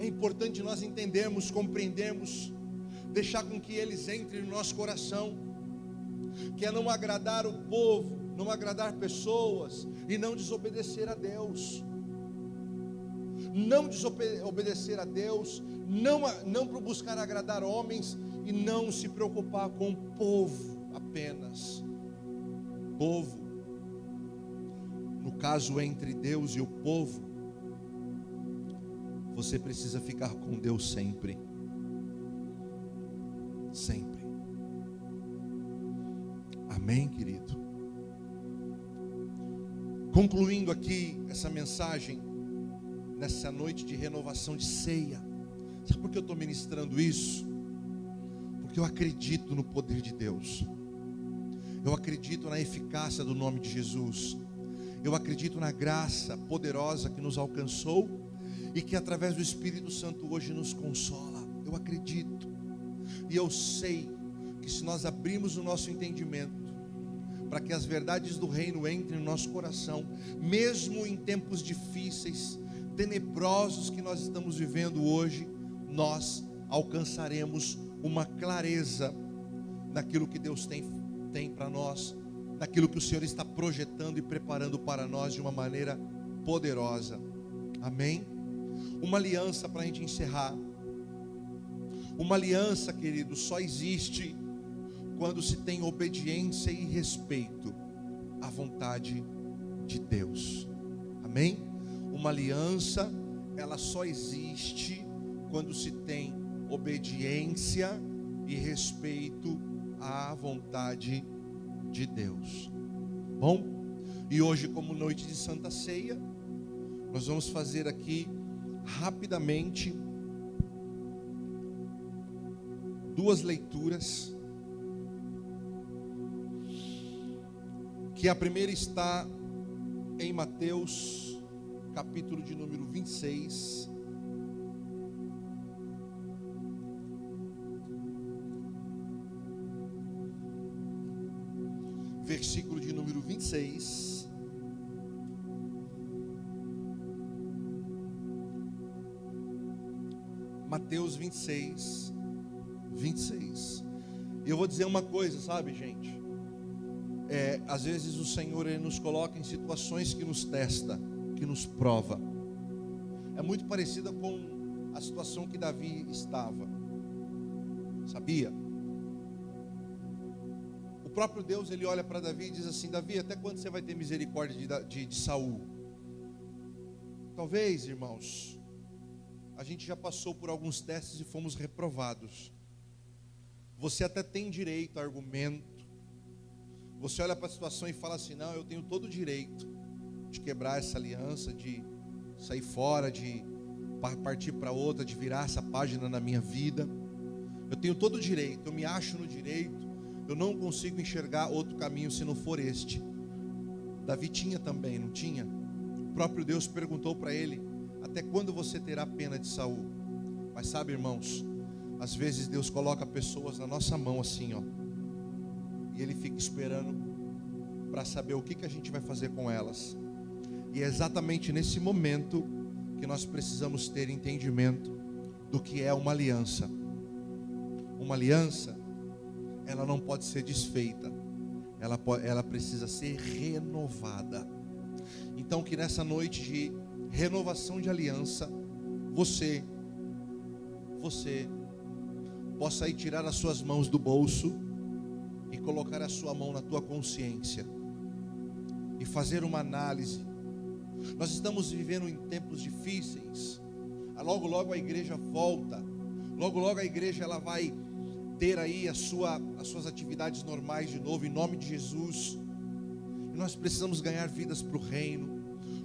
S2: é importante nós entendermos, compreendermos, deixar com que eles entrem no nosso coração, que é não agradar o povo, não agradar pessoas e não desobedecer a Deus. Não desobedecer a Deus não, não para buscar agradar homens e não se preocupar com o povo apenas. Povo. No caso entre Deus e o povo, você precisa ficar com Deus sempre. Sempre. Amém, querido? Concluindo aqui essa mensagem, nessa noite de renovação de ceia. Sabe por que eu estou ministrando isso? Porque eu acredito no poder de Deus. Eu acredito na eficácia do nome de Jesus. Eu acredito na graça poderosa que nos alcançou e que através do Espírito Santo hoje nos consola. Eu acredito. E eu sei que se nós abrirmos o nosso entendimento para que as verdades do reino entrem no nosso coração, mesmo em tempos difíceis, tenebrosos que nós estamos vivendo hoje, nós alcançaremos uma clareza naquilo que Deus tem, tem para nós, naquilo que o Senhor está projetando e preparando para nós de uma maneira poderosa. Amém? Uma aliança para a gente encerrar. Uma aliança, querido, só existe quando se tem obediência e respeito à vontade de Deus. Amém? Uma aliança, ela só existe quando se tem obediência e respeito à vontade de Deus. Bom, e hoje, como noite de Santa Ceia, nós vamos fazer aqui rapidamente duas leituras. Que a primeira está em Mateus, capítulo de número 26. Versículo de número 26. Mateus 26, 26. E eu vou dizer uma coisa, sabe, gente? É, às vezes o Senhor ele nos coloca em situações que nos testa, que nos prova. É muito parecida com a situação que Davi estava. Sabia? O próprio Deus ele olha para Davi e diz assim: Davi, até quando você vai ter misericórdia de, de, de Saul? Talvez, irmãos, a gente já passou por alguns testes e fomos reprovados. Você até tem direito a argumento. Você olha para a situação e fala assim: não, eu tenho todo o direito de quebrar essa aliança, de sair fora, de partir para outra, de virar essa página na minha vida. Eu tenho todo o direito, eu me acho no direito. Eu não consigo enxergar outro caminho se não for este. Davi tinha também, não tinha? O próprio Deus perguntou para ele: Até quando você terá pena de Saul? Mas sabe, irmãos, às vezes Deus coloca pessoas na nossa mão assim, ó. E ele fica esperando para saber o que, que a gente vai fazer com elas. E é exatamente nesse momento que nós precisamos ter entendimento do que é uma aliança. Uma aliança, ela não pode ser desfeita, ela, ela precisa ser renovada. Então, que nessa noite de renovação de aliança, você, você, possa ir tirar as suas mãos do bolso e colocar a sua mão na tua consciência e fazer uma análise. Nós estamos vivendo em tempos difíceis. Logo, logo a igreja volta. Logo, logo a igreja ela vai ter aí a sua, as suas atividades normais de novo, em nome de Jesus. E nós precisamos ganhar vidas para o reino.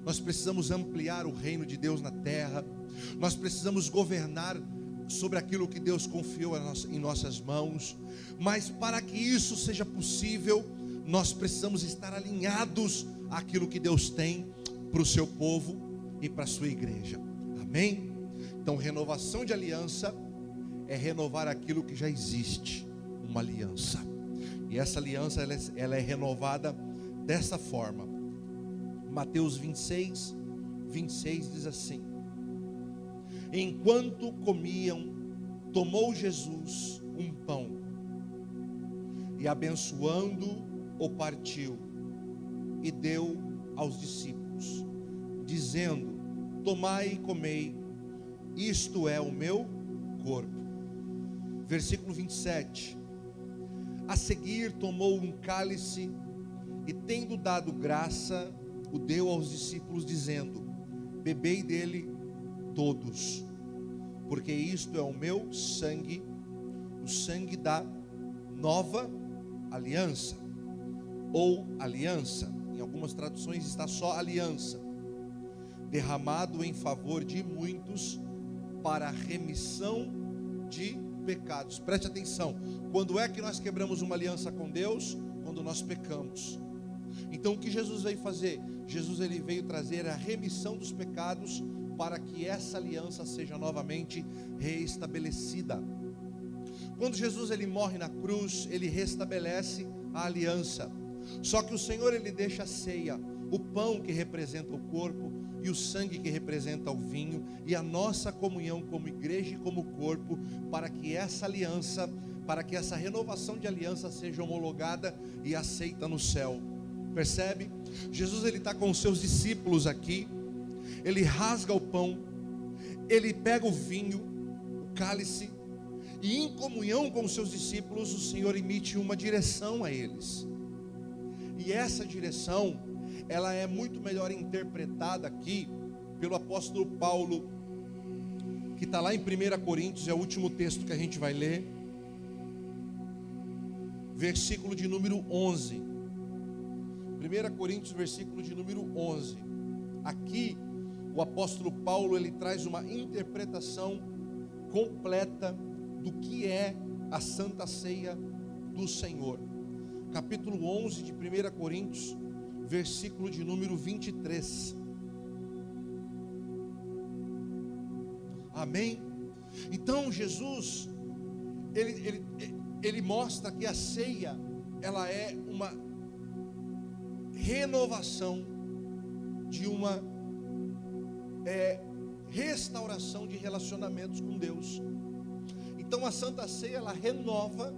S2: Nós precisamos ampliar o reino de Deus na terra. Nós precisamos governar sobre aquilo que Deus confiou em nossas mãos. Mas para que isso seja possível, nós precisamos estar alinhados àquilo que Deus tem para o seu povo e para a sua igreja. Amém? Então, renovação de aliança é renovar aquilo que já existe, uma aliança. E essa aliança ela é, ela é renovada dessa forma. Mateus 26, 26 diz assim: Enquanto comiam, tomou Jesus um pão e abençoando o partiu e deu aos discípulos, dizendo: Tomai e comei, isto é o meu corpo. Versículo 27. A seguir tomou um cálice e, tendo dado graça, o deu aos discípulos, dizendo: Bebei dele todos, porque isto é o meu sangue, o sangue da nova aliança, ou aliança, em algumas traduções está só aliança, derramado em favor de muitos para a remissão de pecados. Preste atenção, quando é que nós quebramos uma aliança com Deus? Quando nós pecamos. Então o que Jesus veio fazer? Jesus ele veio trazer a remissão dos pecados para que essa aliança seja novamente reestabelecida. Quando Jesus ele morre na cruz, ele restabelece a aliança. Só que o Senhor ele deixa a ceia, o pão que representa o corpo e o sangue que representa o vinho e a nossa comunhão como igreja e como corpo, para que essa aliança, para que essa renovação de aliança seja homologada e aceita no céu. Percebe? Jesus ele está com os seus discípulos aqui ele rasga o pão, ele pega o vinho, o cálice, e em comunhão com os seus discípulos, o Senhor emite uma direção a eles. E essa direção, ela é muito melhor interpretada aqui pelo apóstolo Paulo, que está lá em 1 Coríntios, é o último texto que a gente vai ler, versículo de número 11. 1 Coríntios, versículo de número 11. Aqui o apóstolo Paulo ele traz uma interpretação completa do que é a Santa Ceia do Senhor. Capítulo 11 de 1 Coríntios, versículo de número 23. Amém? Então Jesus, ele, ele, ele mostra que a ceia, ela é uma renovação, de uma é, restauração de relacionamentos com Deus. Então a Santa Ceia ela renova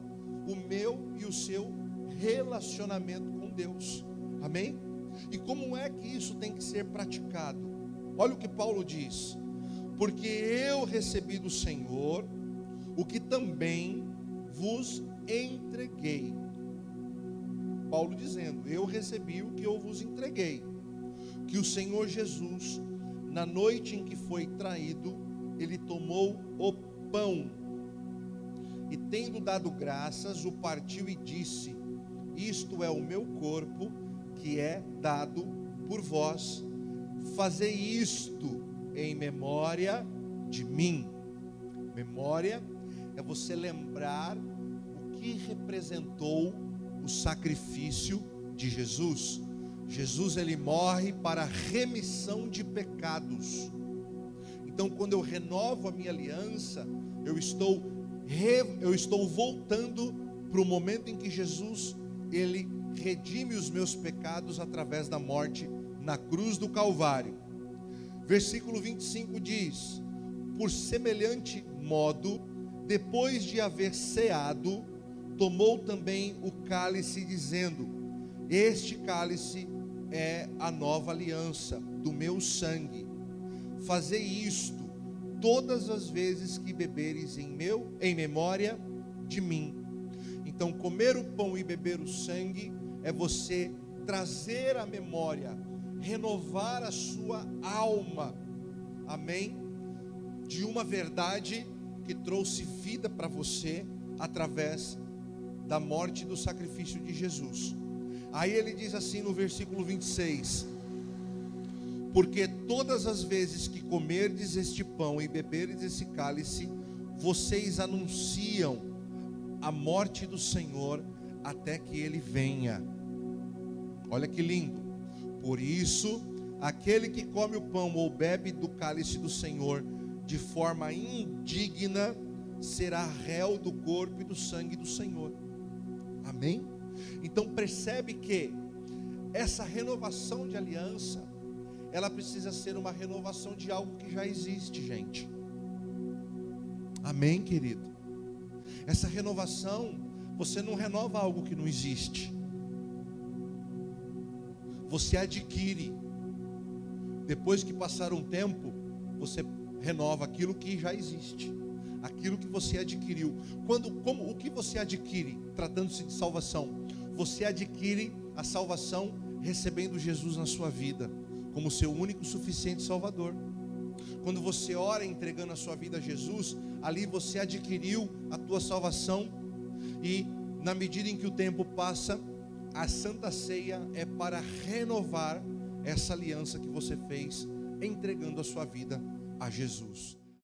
S2: o meu e o seu relacionamento com Deus. Amém? E como é que isso tem que ser praticado? Olha o que Paulo diz: Porque eu recebi do Senhor o que também vos entreguei. Paulo dizendo: Eu recebi o que eu vos entreguei. Que o Senhor Jesus, na noite em que foi traído, ele tomou o pão e, tendo dado graças, o partiu e disse: Isto é o meu corpo que é dado por vós. Fazei isto em memória de mim. Memória é você lembrar o que representou o sacrifício de Jesus. Jesus ele morre para remissão de pecados. Então, quando eu renovo a minha aliança, eu estou eu estou voltando para o momento em que Jesus ele redime os meus pecados através da morte na cruz do Calvário. Versículo 25 diz: Por semelhante modo, depois de haver ceado, tomou também o cálice, dizendo: Este cálice é a nova aliança do meu sangue. Fazei isto todas as vezes que beberes em meu em memória de mim. Então, comer o pão e beber o sangue é você trazer a memória, renovar a sua alma. Amém? De uma verdade que trouxe vida para você através da morte e do sacrifício de Jesus. Aí ele diz assim no versículo 26: Porque todas as vezes que comerdes este pão e beberdes esse cálice, vocês anunciam a morte do Senhor até que ele venha. Olha que lindo. Por isso, aquele que come o pão ou bebe do cálice do Senhor de forma indigna será réu do corpo e do sangue do Senhor. Amém? Então percebe que essa renovação de aliança, ela precisa ser uma renovação de algo que já existe, gente. Amém, querido? Essa renovação, você não renova algo que não existe. Você adquire. Depois que passar um tempo, você renova aquilo que já existe aquilo que você adquiriu. Quando, como, o que você adquire, tratando-se de salvação? Você adquire a salvação recebendo Jesus na sua vida, como seu único suficiente Salvador. Quando você ora entregando a sua vida a Jesus, ali você adquiriu a tua salvação e na medida em que o tempo passa, a Santa Ceia é para renovar essa aliança que você fez entregando a sua vida a Jesus.